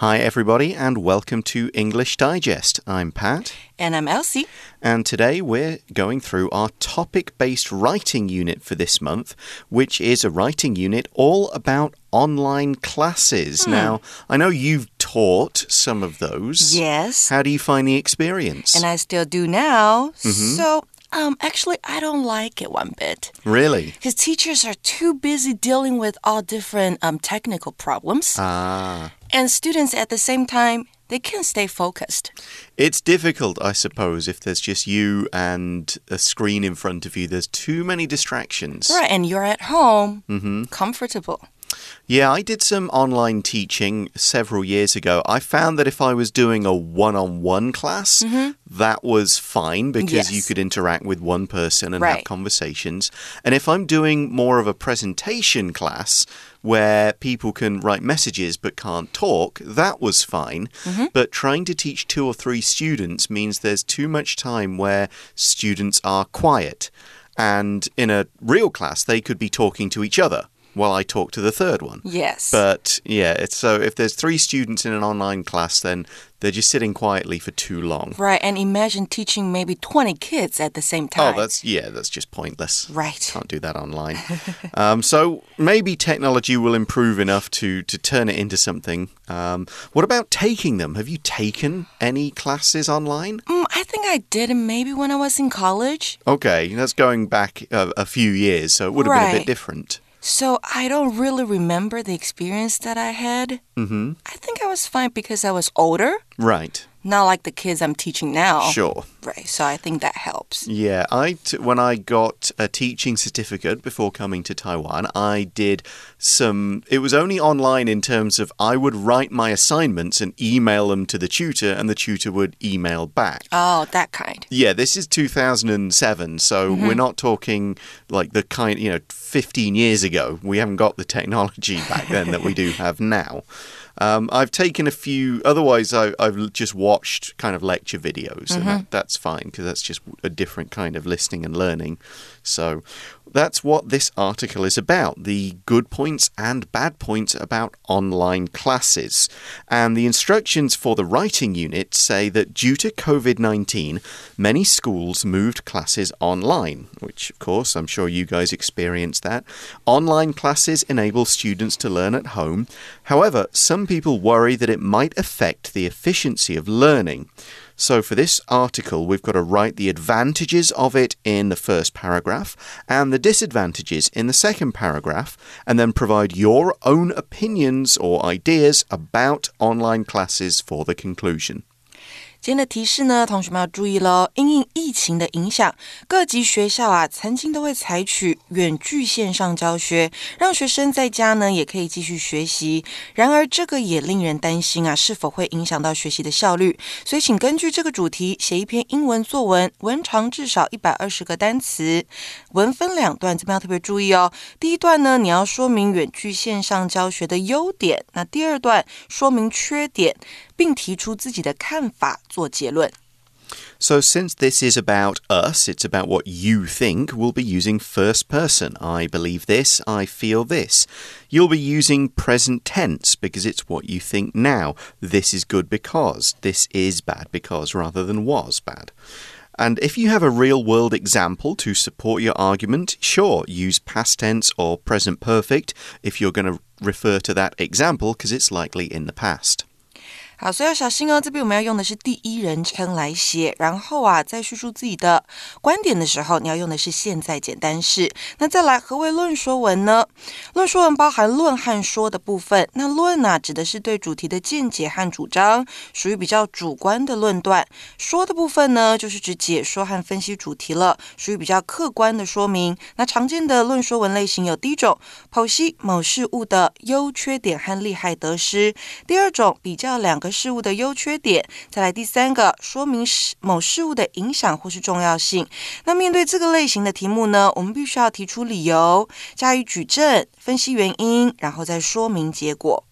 Hi, everybody, and welcome to English Digest. I'm Pat. And I'm Elsie. And today we're going through our topic based writing unit for this month, which is a writing unit all about online classes. Hmm. Now, I know you've taught some of those. Yes. How do you find the experience? And I still do now. Mm-hmm. So, um, actually, I don't like it one bit. really? Because teachers are too busy dealing with all different um, technical problems. Ah. And students at the same time, they can't stay focused. It's difficult, I suppose, if there's just you and a screen in front of you. There's too many distractions. Right. And you're at home, Mm-hmm. comfortable. Yeah, I did some online teaching several years ago. I found that if I was doing a one on one class, that was fine because you could interact with one person and have conversations. And if I'm doing more of a presentation class where people can write messages but can't talk, that was fine. Mm-hmm. But trying to teach two or three students means there's too much time where students are quiet. And in a real class, they could be talking to each other while I talk to the third one. Yes. But yeah, it's so if there's three students in an online class, then they're just sitting quietly for too long. right. And imagine teaching maybe 20 kids at the same time. Oh, that's yeah, that's just pointless. right. Can't do that online. um, so maybe technology will improve enough to to turn it into something. Um, what about taking them? Have you taken any classes online? Mm, I think I did maybe when I was in college. Okay, that's going back a, a few years, so it would have been a bit different. So I don't really remember the experience that I had. Mm-hmm. I think I was fine because I was older, Right. Not like the kids I'm teaching now. Sure. Right. So I think that helps. Yeah, I t when I got a teaching certificate before coming to Taiwan, I did some. It was only online in terms of I would write my assignments and email them to the tutor, and the tutor would email back. Oh, that kind. Yeah, this is 2007, so mm-hmm. we're not talking like the kind, you know, 15 years ago. We haven't got the technology back then that we do have now. Um, I've taken a few, otherwise, I, I've just watched kind of lecture videos, and that, that's fine because that's just a different kind of listening and learning. So that's what this article is about the good points and bad points about online classes. And the instructions for the writing unit say that due to COVID 19, many schools moved classes online, which, of course, I'm sure you guys experienced that. Online classes enable students to learn at home. However, some people worry that it might affect the efficiency of learning. So, for this article, we've got to write the advantages of it in the first paragraph and the disadvantages in the second paragraph, and then provide your own opinions or ideas about online classes for the conclusion. 今天的提示呢，同学们要注意喽。因应疫情的影响，各级学校啊，曾经都会采取远距线上教学，让学生在家呢也可以继续学习。然而，这个也令人担心啊，是否会影响到学习的效率？所以，请根据这个主题写一篇英文作文，文长至少一百二十个单词。文分两段，这边要特别注意哦。第一段呢，你要说明远距线上教学的优点；那第二段说明缺点，并提出自己的看法，做结论。 So, since this is about us, it's about what you think, we'll be using first person. I believe this, I feel this. You'll be using present tense because it's what you think now. This is good because, this is bad because, rather than was bad. And if you have a real world example to support your argument, sure, use past tense or present perfect if you're going to refer to that example because it's likely in the past. 好，所以要小心哦。这边我们要用的是第一人称来写，然后啊，在叙述自己的观点的时候，你要用的是现在简单式。那再来，何谓论说文呢？论说文包含论和说的部分。那论啊，指的是对主题的见解和主张，属于比较主观的论断。说的部分呢，就是指解说和分析主题了，属于比较客观的说明。那常见的论说文类型有第一种，剖析某事物的优缺点和利害得失；第二种，比较两个事物的优缺点；再来第三个，说明事某事物的影响或是重要性。那面对这个类型的题目呢，我们必须要提出理由，加以举证，分析原因，然后再说明结果。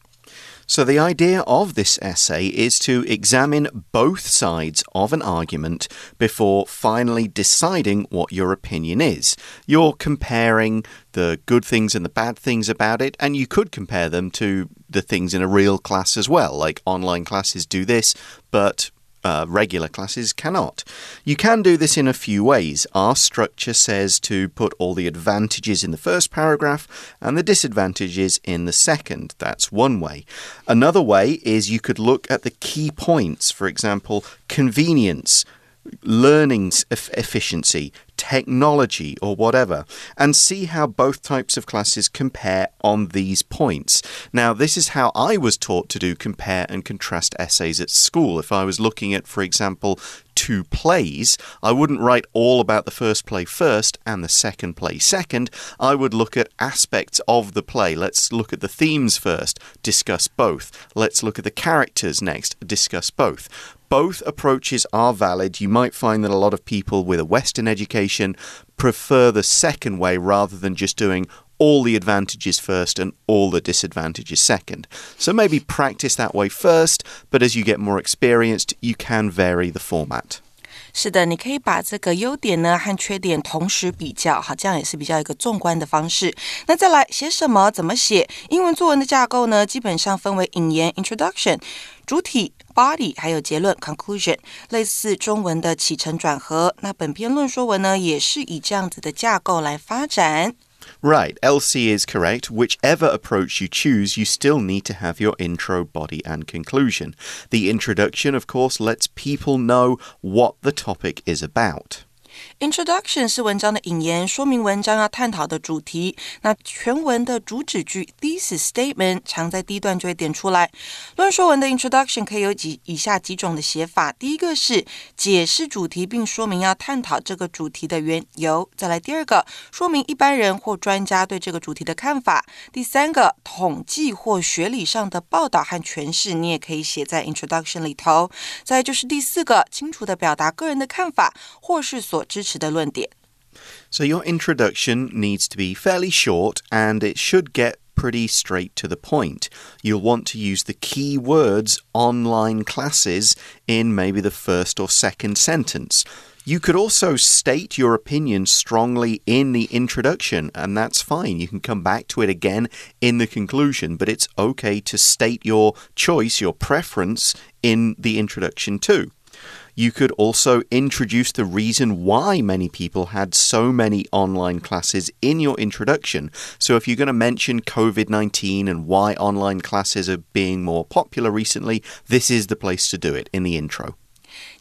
So, the idea of this essay is to examine both sides of an argument before finally deciding what your opinion is. You're comparing the good things and the bad things about it, and you could compare them to the things in a real class as well. Like online classes do this, but uh, regular classes cannot. You can do this in a few ways. Our structure says to put all the advantages in the first paragraph and the disadvantages in the second. That's one way. Another way is you could look at the key points, for example, convenience learning efficiency, technology, or whatever, and see how both types of classes compare on these points. Now, this is how I was taught to do compare and contrast essays at school. If I was looking at, for example, two plays, I wouldn't write all about the first play first and the second play second. I would look at aspects of the play. Let's look at the themes first, discuss both. Let's look at the characters next, discuss both both approaches are valid. You might find that a lot of people with a Western education prefer the second way rather than just doing all the advantages first and all the disadvantages second. So maybe practice that way first, but as you get more experienced, you can vary the format. 是的，你可以把这个优点呢和缺点同时比较，好，这样也是比较一个纵观的方式。那再来写什么？怎么写？英文作文的架构呢，基本上分为引言 （introduction）、主体 （body） 还有结论 （conclusion），类似中文的起承转合。那本篇论说文呢，也是以这样子的架构来发展。 Right, Elsie is correct. Whichever approach you choose, you still need to have your intro, body, and conclusion. The introduction, of course, lets people know what the topic is about. Introduction 是文章的引言，说明文章要探讨的主题。那全文的主旨句 thesis statement 常在第一段就会点出来。论说文的 introduction 可以有几以下几种的写法：第一个是解释主题，并说明要探讨这个主题的缘由；再来第二个，说明一般人或专家对这个主题的看法；第三个，统计或学理上的报道和诠释，你也可以写在 introduction 里头。再就是第四个，清楚的表达个人的看法或是所。知持的论点。So your introduction needs to be fairly short and it should get pretty straight to the point. You'll want to use the key words online classes in maybe the first or second sentence. You could also state your opinion strongly in the introduction, and that's fine. You can come back to it again in the conclusion, but it's okay to state your choice, your preference in the introduction too. You could also introduce the reason why many people had so many online classes in your introduction. So, if you're going to mention COVID 19 and why online classes are being more popular recently, this is the place to do it in the intro.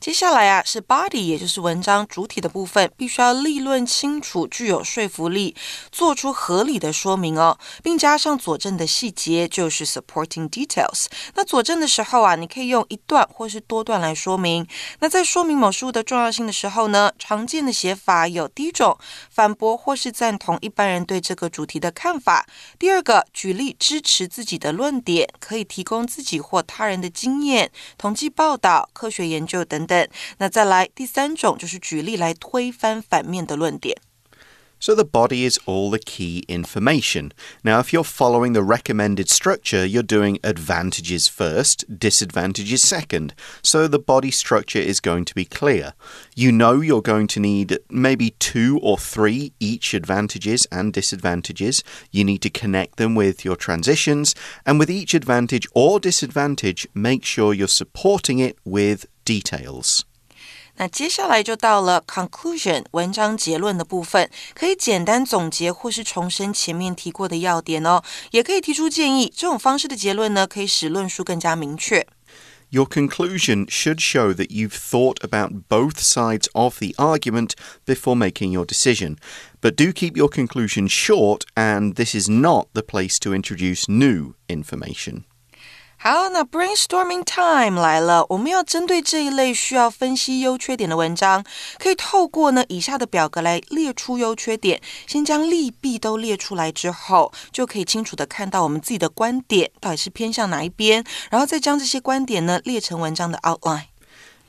接下来啊，是 body，也就是文章主体的部分，必须要立论清楚，具有说服力，做出合理的说明哦，并加上佐证的细节，就是 supporting details。那佐证的时候啊，你可以用一段或是多段来说明。那在说明某事物的重要性的时候呢，常见的写法有第一种，反驳或是赞同一般人对这个主题的看法；第二个，举例支持自己的论点，可以提供自己或他人的经验、统计报道、科学研究等等。等。那再来第三种就是举例来推翻反面的论点。So the body is all the key information. Now, if you're following the recommended structure, you're doing advantages first, disadvantages second. So the body structure is going to be clear. You know you're going to need maybe two or three each advantages and disadvantages. You need to connect them with your transitions. And with each advantage or disadvantage, make sure you're supporting it with details. 那接下来就到了 conclusion 文章结论的部分，可以简单总结或是重申前面提过的要点哦，也可以提出建议。这种方式的结论呢，可以使论述更加明确。Your conclusion should show that you've thought about both sides of the argument before making your decision. But do keep your conclusion short, and this is not the place to introduce new information. 好，那 brainstorming time 来了。我们要针对这一类需要分析优缺点的文章，可以透过呢以下的表格来列出优缺点。先将利弊都列出来之后，就可以清楚的看到我们自己的观点到底是偏向哪一边，然后再将这些观点呢列成文章的 outline。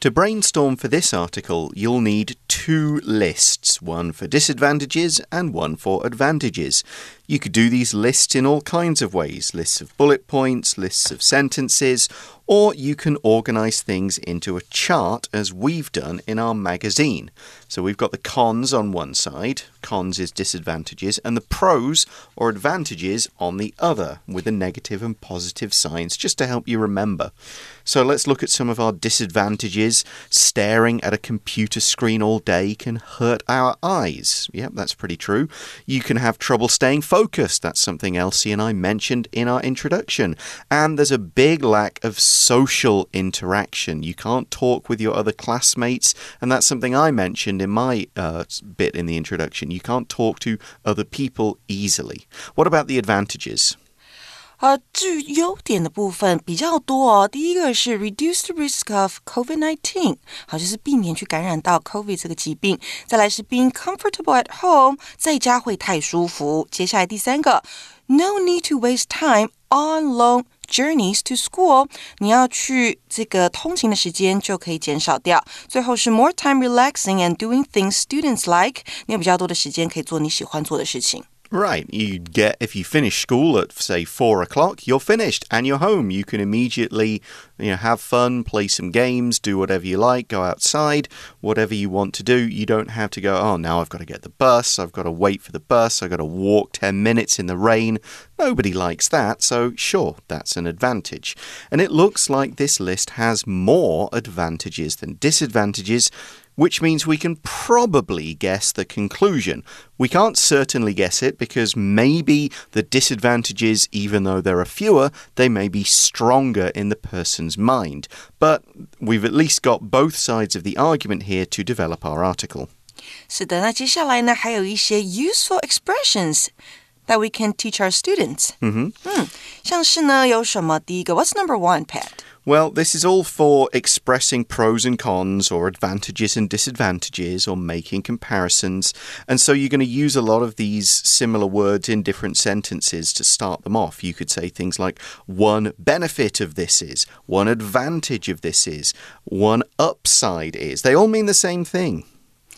To brainstorm for this article, you'll need two lists one for disadvantages and one for advantages. You could do these lists in all kinds of ways lists of bullet points, lists of sentences, or you can organize things into a chart as we've done in our magazine. So we've got the cons on one side, cons is disadvantages, and the pros or advantages on the other, with the negative and positive signs, just to help you remember. So let's look at some of our disadvantages. Staring at a computer screen all day can hurt our eyes. Yep, that's pretty true. You can have trouble staying focused. That's something Elsie and I mentioned in our introduction. And there's a big lack of social interaction. You can't talk with your other classmates, and that's something I mentioned in my uh, bit in the introduction. You can't talk to other people easily. What about the advantages? 呃，至于优点的部分比较多哦。第一个是 reduce the risk of COVID-19，好，就是避免去感染到 COVID 这个疾病。再来是 being comfortable at home，在家会太舒服。接下来第三个，no need to waste time on long journeys to school，你要去这个通勤的时间就可以减少掉。最后是 more time relaxing and doing things students like，你有比较多的时间可以做你喜欢做的事情。Right. You get, if you finish school at, say, four o'clock, you're finished and you're home. You can immediately, you know, have fun, play some games, do whatever you like, go outside, whatever you want to do. You don't have to go, oh, now I've got to get the bus, I've got to wait for the bus, I've got to walk 10 minutes in the rain. Nobody likes that, so sure, that's an advantage. And it looks like this list has more advantages than disadvantages which means we can probably guess the conclusion. We can't certainly guess it because maybe the disadvantages, even though there are fewer, they may be stronger in the person's mind. But we've at least got both sides of the argument here to develop our article. 是的，那接下来呢，还有一些 useful expressions that we can teach our students. 嗯哼，嗯，像是呢，有什么？第一个，What's number one, Pat? Well, this is all for expressing pros and cons or advantages and disadvantages or making comparisons. And so you're going to use a lot of these similar words in different sentences to start them off. You could say things like, one benefit of this is, one advantage of this is, one upside is. They all mean the same thing.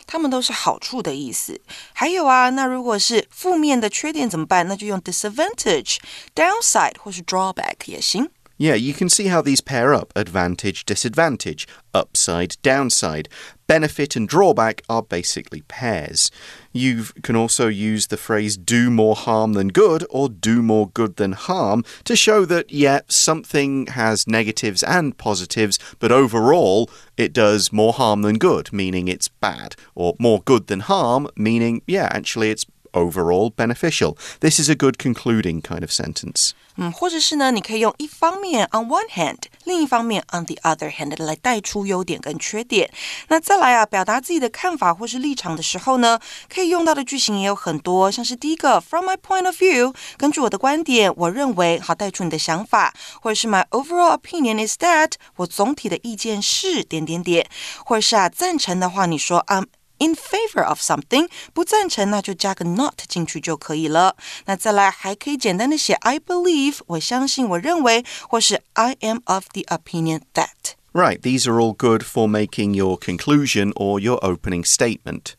它们都是好处的意思。还有啊，那如果是负面的缺点怎么办？那就用 disadvantage、downside 或是 drawback 也行。 Yeah, you can see how these pair up advantage, disadvantage, upside, downside. Benefit and drawback are basically pairs. You can also use the phrase do more harm than good or do more good than harm to show that, yeah, something has negatives and positives, but overall it does more harm than good, meaning it's bad, or more good than harm, meaning, yeah, actually it's overall beneficial. This is a good concluding kind of sentence. 嗯，或者是呢，你可以用一方面 on one hand，另一方面 on the other hand 来带出优点跟缺点。那再来啊，表达自己的看法或是立场的时候呢，可以用到的句型也有很多，像是第一个 from my point of view，根据我的观点，我认为，好带出你的想法，或者是 my overall opinion is that，我总体的意见是点点点，或者是啊赞成的话，你说 I'm in favor of something，不赞成那就加个 not 进去就可以了。那再来还可以简单的写 I believe，我相信，我认为，或是 I am of the opinion that。Right, these are all good for making your conclusion or your opening statement.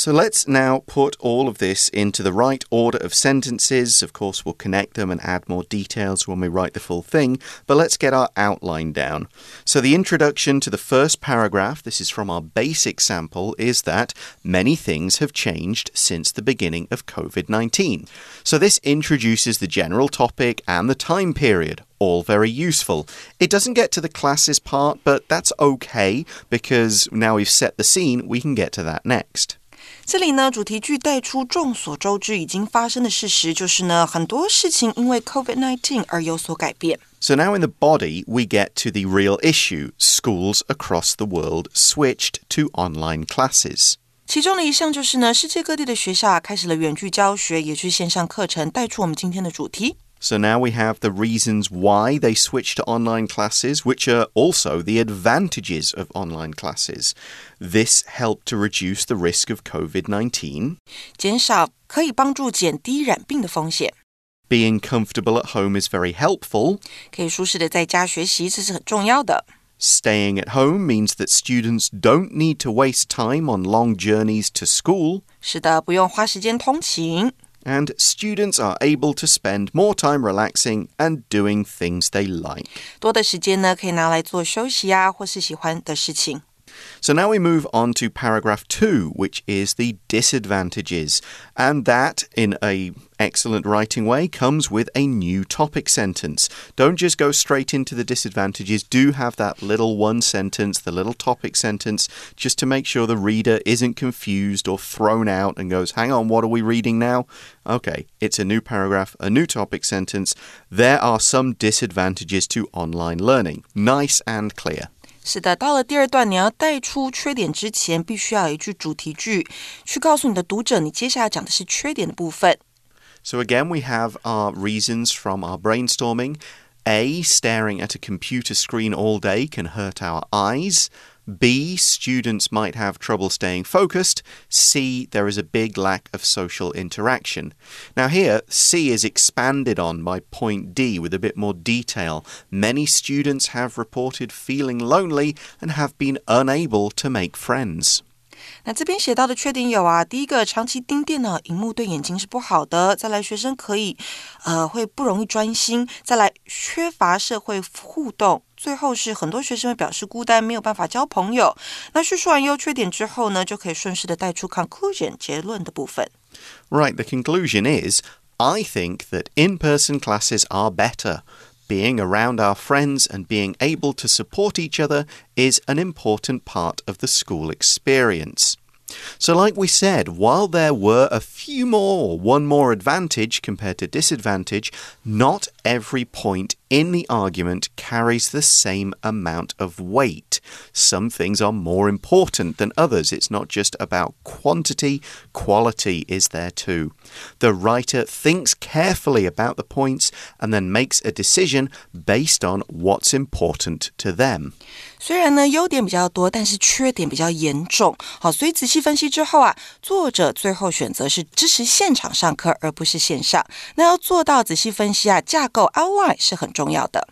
So let's now put all of this into the right order of sentences. Of course, we'll connect them and add more details when we write the full thing, but let's get our outline down. So, the introduction to the first paragraph, this is from our basic sample, is that many things have changed since the beginning of COVID 19. So, this introduces the general topic and the time period all very useful. It doesn't get to the classes part, but that's okay because now we've set the scene, we can get to that next. 这里呢，主题句带出众所周知已经发生的事实，就是呢，很多事情因为 COVID-19 而有所改变。So now in the body, we get to the real issue. Schools across the world switched to online classes. 其中的一项就是呢，世界各地的学校啊，开始了远距教学，也就是线上课程，带出我们今天的主题。So now we have the reasons why they switched to online classes, which are also the advantages of online classes. This helped to reduce the risk of COVID 19. Being comfortable at home is very helpful. Staying at home means that students don't need to waste time on long journeys to school 是的，不用花时间通勤。 And students are able to spend more time relaxing and doing things they like. 多的时间呢，可以拿来做休息啊，或是喜欢的事情。 So now we move on to paragraph 2, which is the disadvantages. And that, in a excellent writing way, comes with a new topic sentence. Don't just go straight into the disadvantages. Do have that little one sentence, the little topic sentence, just to make sure the reader isn't confused or thrown out and goes, hang on, what are we reading now? Okay, it's a new paragraph, a new topic sentence. There are some disadvantages to online learning. Nice and clear. 是的，到了第二段，你要带出缺点之前，必须要有一句主题句，去告诉你的读者，你接下来讲的是缺点的部分。So again, we have our reasons from our brainstorming. A, staring at a computer screen all day can hurt our eyes. B, students might have trouble staying focused. C, there is a big lack of social interaction. Now, here, C is expanded on by point D with a bit more detail. Many students have reported feeling lonely and have been unable to make friends. 那这边写到的缺点有啊，第一个，长期盯电脑荧幕对眼睛是不好的；再来，学生可以，呃，会不容易专心；再来，缺乏社会互动； 最后是很多学生会表示孤单，没有办法交朋友。那叙述完优缺点之后呢，就可以顺势的带出 conclusion 结论的部分。Right, the conclusion is I think that in person classes are better. Being around our friends and being able to support each other is an important part of the school experience. So, like we said, while there were a few more, one more advantage compared to disadvantage, not every point in the argument carries the same amount of weight. Some things are more important than others. It's not just about quantity, quality is there too. The writer thinks carefully about the points and then makes a decision based on what's important to them. 虽然呢优点比较多，但是缺点比较严重。好，所以仔细分析之后啊，作者最后选择是支持现场上课，而不是线上。那要做到仔细分析啊，架构 outline 是很重 要的。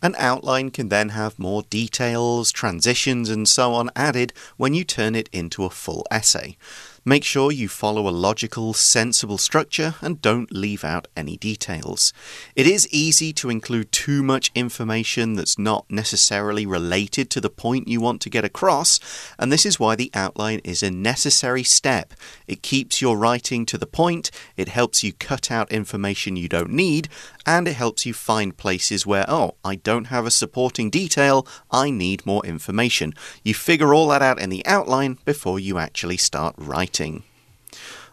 An outline can then have more details, transitions, and so on added when you turn it into a full essay. Make sure you follow a logical, sensible structure and don't leave out any details. It is easy to include too much information that's not necessarily related to the point you want to get across, and this is why the outline is a necessary step. It keeps your writing to the point, it helps you cut out information you don't need, and it helps you find places where, oh, I don't have a supporting detail, I need more information. You figure all that out in the outline before you actually start writing.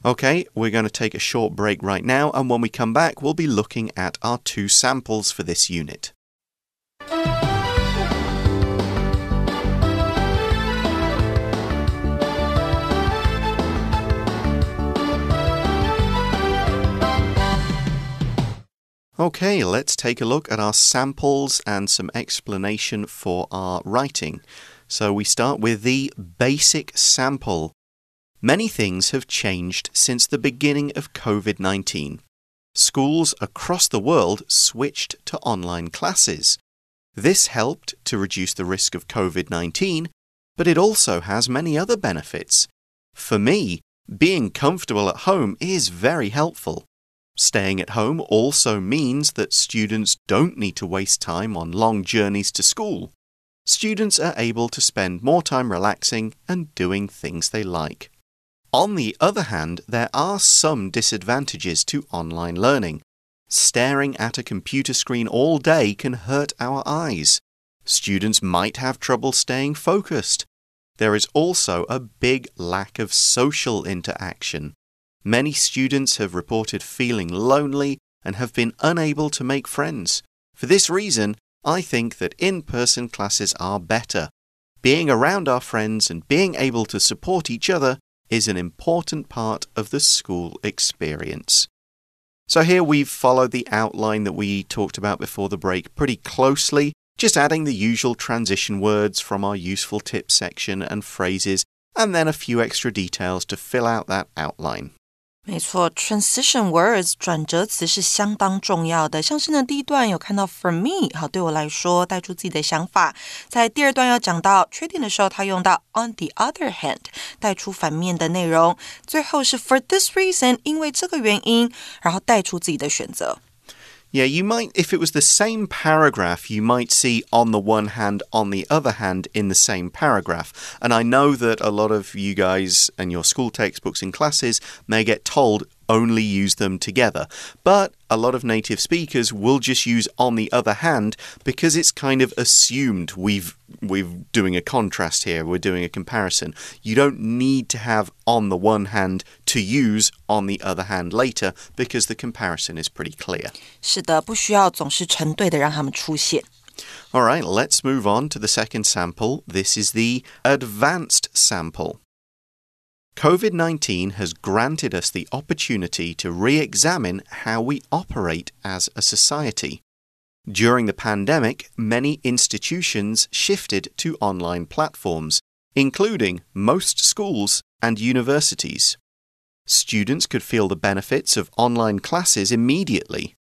Okay, we're going to take a short break right now, and when we come back, we'll be looking at our two samples for this unit. Okay, let's take a look at our samples and some explanation for our writing. So we start with the basic sample. Many things have changed since the beginning of COVID 19. Schools across the world switched to online classes. This helped to reduce the risk of COVID 19, but it also has many other benefits. For me, being comfortable at home is very helpful. Staying at home also means that students don't need to waste time on long journeys to school. Students are able to spend more time relaxing and doing things they like. On the other hand, there are some disadvantages to online learning. Staring at a computer screen all day can hurt our eyes. Students might have trouble staying focused. There is also a big lack of social interaction. Many students have reported feeling lonely and have been unable to make friends. For this reason, I think that in person classes are better. Being around our friends and being able to support each other is an important part of the school experience. So, here we've followed the outline that we talked about before the break pretty closely, just adding the usual transition words from our useful tips section and phrases, and then a few extra details to fill out that outline. 没错，transition words 转折词是相当重要的。像是呢，第一段有看到 for me，好，对我来说带出自己的想法。在第二段要讲到缺点的时候，他用到 on the other hand，带出反面的内容。最后是 for this reason，因为这个原因，然后带出自己的选择。Yeah, you might, if it was the same paragraph, you might see on the one hand, on the other hand in the same paragraph. And I know that a lot of you guys and your school textbooks in classes may get told only use them together. But a lot of native speakers will just use on the other hand because it's kind of assumed we've we're doing a contrast here, we're doing a comparison. You don't need to have on the one hand to use on the other hand later because the comparison is pretty clear. 是的，不需要总是成对的让他们出现。All right, let's move on to the second sample. This is the advanced sample. COVID 19 has granted us the opportunity to re examine how we operate as a society. During the pandemic, many institutions shifted to online platforms, including most schools and universities. Students could feel the benefits of online classes immediately.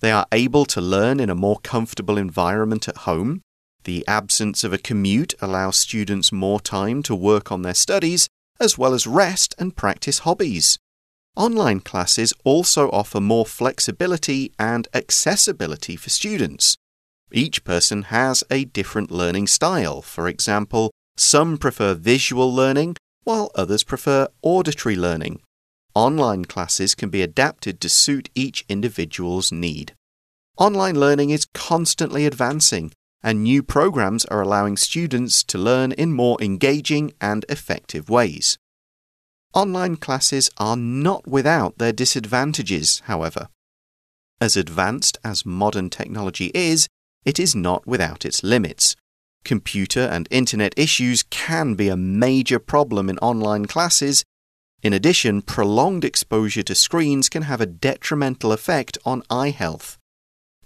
They are able to learn in a more comfortable environment at home. The absence of a commute allows students more time to work on their studies as well as rest and practice hobbies. Online classes also offer more flexibility and accessibility for students. Each person has a different learning style. For example, some prefer visual learning, while others prefer auditory learning. Online classes can be adapted to suit each individual's need. Online learning is constantly advancing, and new programs are allowing students to learn in more engaging and effective ways. Online classes are not without their disadvantages, however. As advanced as modern technology is, it is not without its limits. Computer and internet issues can be a major problem in online classes. In addition, prolonged exposure to screens can have a detrimental effect on eye health.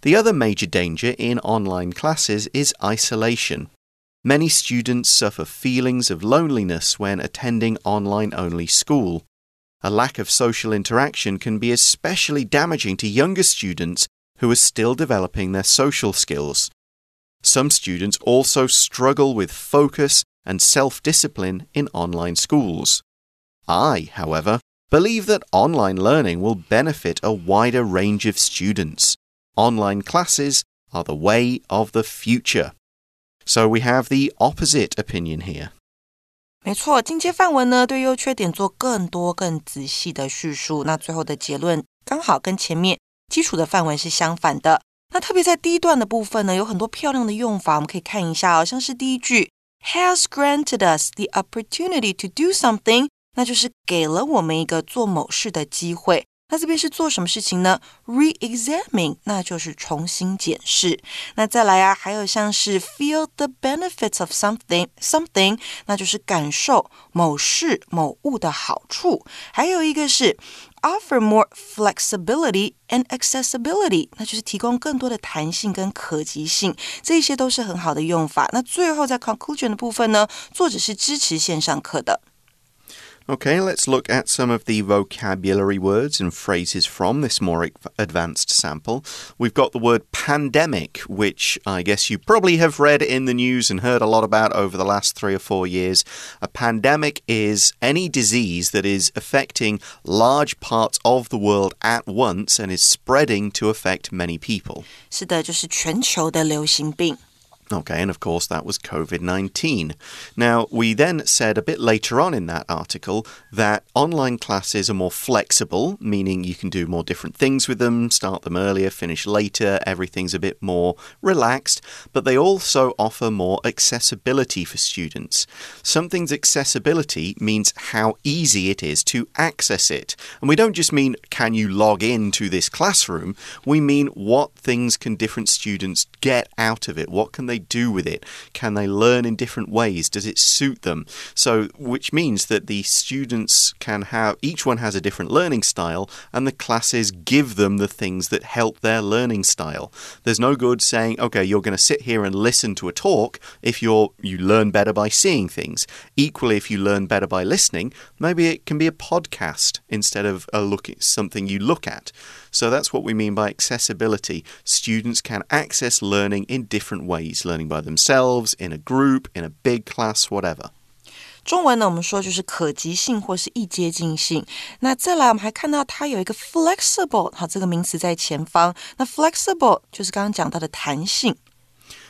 The other major danger in online classes is isolation. Many students suffer feelings of loneliness when attending online only school. A lack of social interaction can be especially damaging to younger students who are still developing their social skills. Some students also struggle with focus and self discipline in online schools. I, however, believe that online learning will benefit a wider range of students. Online classes are the way of the future. So we have the opposite opinion here. 没错，进阶范文呢对优缺点做更多、更仔细的叙述。那最后的结论刚好跟前面基础的范文是相反的。那特别在第一段的部分呢，有很多漂亮的用法，我们可以看一下哦。像是第一句，has granted us the opportunity to do something，那就是给了我们一个做某事的机会。 那这边是做什么事情呢？Re-examine，那就是重新检视。那再来啊，还有像是 feel the benefits of something，something，那就是感受某事某物的好处。还有一个是 offer more flexibility and accessibility，那就是提供更多的弹性跟可及性。这些都是很好的用法。那最后在 conclusion 的部分呢，作者是支持线上课的。Okay, let's look at some of the vocabulary words and phrases from this more advanced sample. We've got the word pandemic, which I guess you probably have read in the news and heard a lot about over the last three or four years. A pandemic is any disease that is affecting large parts of the world at once and is spreading to affect many people. 是的，就是全球的流行病。 Okay, and of course, that was COVID 19. Now, we then said a bit later on in that article that online classes are more flexible, meaning you can do more different things with them, start them earlier, finish later, everything's a bit more relaxed, but they also offer more accessibility for students. Something's accessibility means how easy it is to access it. And we don't just mean can you log into this classroom, we mean what things can different students get out of it? What can they do with it? Can they learn in different ways? Does it suit them? So, which means that the students can have each one has a different learning style, and the classes give them the things that help their learning style. There's no good saying, okay, you're going to sit here and listen to a talk if you're you learn better by seeing things. Equally, if you learn better by listening, maybe it can be a podcast instead of a look something you look at. So that's what we mean by accessibility. Students can access learning in different ways, learning by themselves, in a group, in a big class, whatever. 中文呢，我们说就是可及性或是易接近性。那再来，我们还看到它有一个 flexible，好，这个名词在前方。那 flexible 就是刚刚讲到的弹性。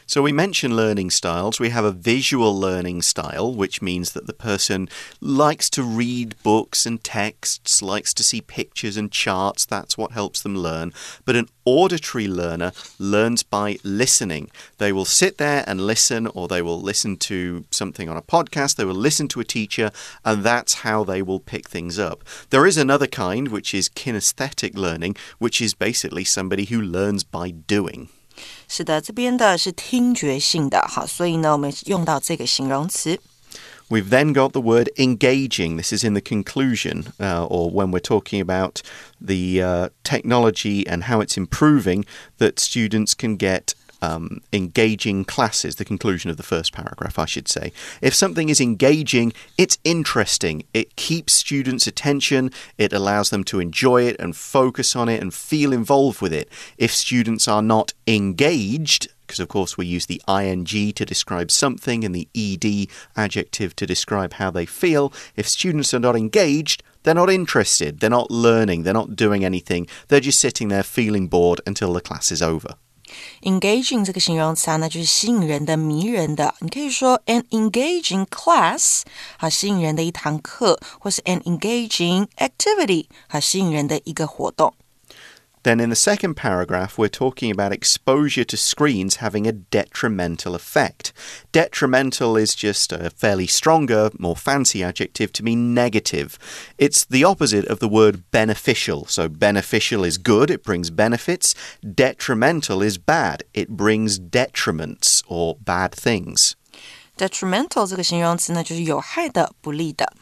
So we mentioned learning styles. We have a visual learning style, which means that the person likes to read books and texts, likes to see pictures and charts. That's what helps them learn. But an auditory learner learns by listening. They will sit there and listen, or they will listen to something on a podcast, they will listen to a teacher, and that's how they will pick things up. There is another kind, which is kinesthetic learning, which is basically somebody who learns by doing. 是的，这边的是听觉性的，好，所以呢，我们用到这个形容词。We've then got the word engaging. This is in the conclusion, uh, or when we're talking about the uh, technology and how it's improving, that students can get um, engaging classes, the conclusion of the first paragraph, I should say. If something is engaging, it's interesting. It keeps students' attention, it allows them to enjoy it and focus on it and feel involved with it. If students are not engaged, because of course we use the ing to describe something and the ed adjective to describe how they feel. If students are not engaged, they're not interested, they're not learning, they're not doing anything, they're just sitting there feeling bored until the class is over. Engaging 这个形容词啊，那就是吸引人的、迷人的。你可以说 an engaging class，好，吸引人的一堂课，或是 an engaging activity，好，吸引人的一个活动。Then in the second paragraph, we're talking about exposure to screens having a detrimental effect. Detrimental is just a fairly stronger, more fancy adjective to mean negative. It's the opposite of the word beneficial. So beneficial is good, it brings benefits. Detrimental is bad, it brings detriments or bad things. Detrimental 这个形容词呢，就是有害的、不利的。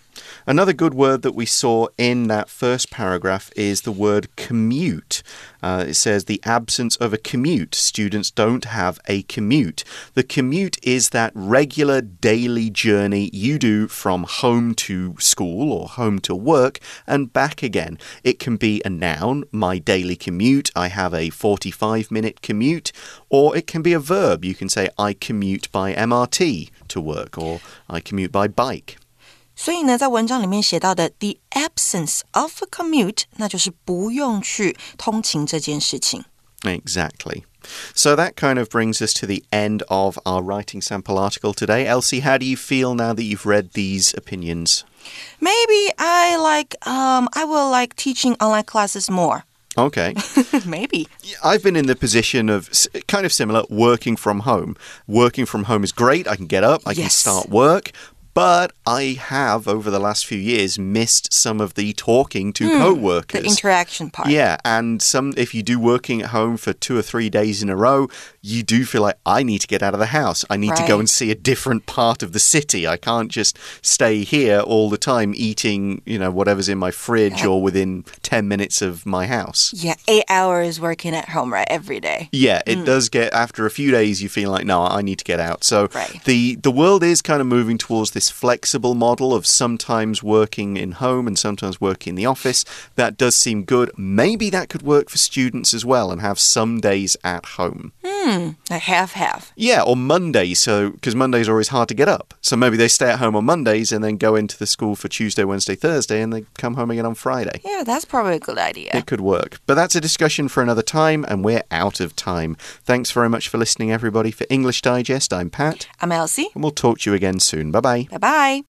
Another good word that we saw in that first paragraph is the word commute. Uh, it says the absence of a commute. Students don't have a commute. The commute is that regular daily journey you do from home to school or home to work and back again. It can be a noun, my daily commute. I have a 45 minute commute. Or it can be a verb. You can say, I commute by MRT to work or I commute by bike. 所以呢，在文章里面写到的 the absence of a commute，那就是不用去通勤这件事情。Exactly. So that kind of brings us to the end of our writing sample article today. Elsie, how do you feel now that you've read these opinions? Maybe I like um I will like teaching online classes more. Okay. Maybe. I've been in the position of kind of similar working from home. Working from home is great. I can get up, I can Yes. start work, but I have over the last few years missed some of the talking to co-workers. Hmm, The interaction part. Yeah, and some if you do working at home for two or three days in a row, you do feel like I need to get out of the house. I need to go and see a different part of the city. I can't just stay here all the time eating, you know, whatever's in my fridge or within 10 minutes of my house. Yeah, eight hours working at home, right? Every day. Yeah, it mm. does get after a few days you feel like no, I need to get out. So Right. the the world is kind of moving towards this flexible model of sometimes working in home and sometimes working in the office. That does seem good. Maybe that could work for students as well and have some days at home. Hmm. Hmm. Like half half. Yeah, or Mondays, so because Mondays are always hard to get up. So maybe they stay at home on Mondays and then go into the school for Tuesday, Wednesday, Thursday, and they come home again on Friday. Yeah, that's probably a good idea. It could work. But that's a discussion for another time, and we're out of time. Thanks very much for listening, everybody. For English Digest, I'm Pat, I'm Elsie. and we'll talk to you again soon. Bye bye. Bye bye.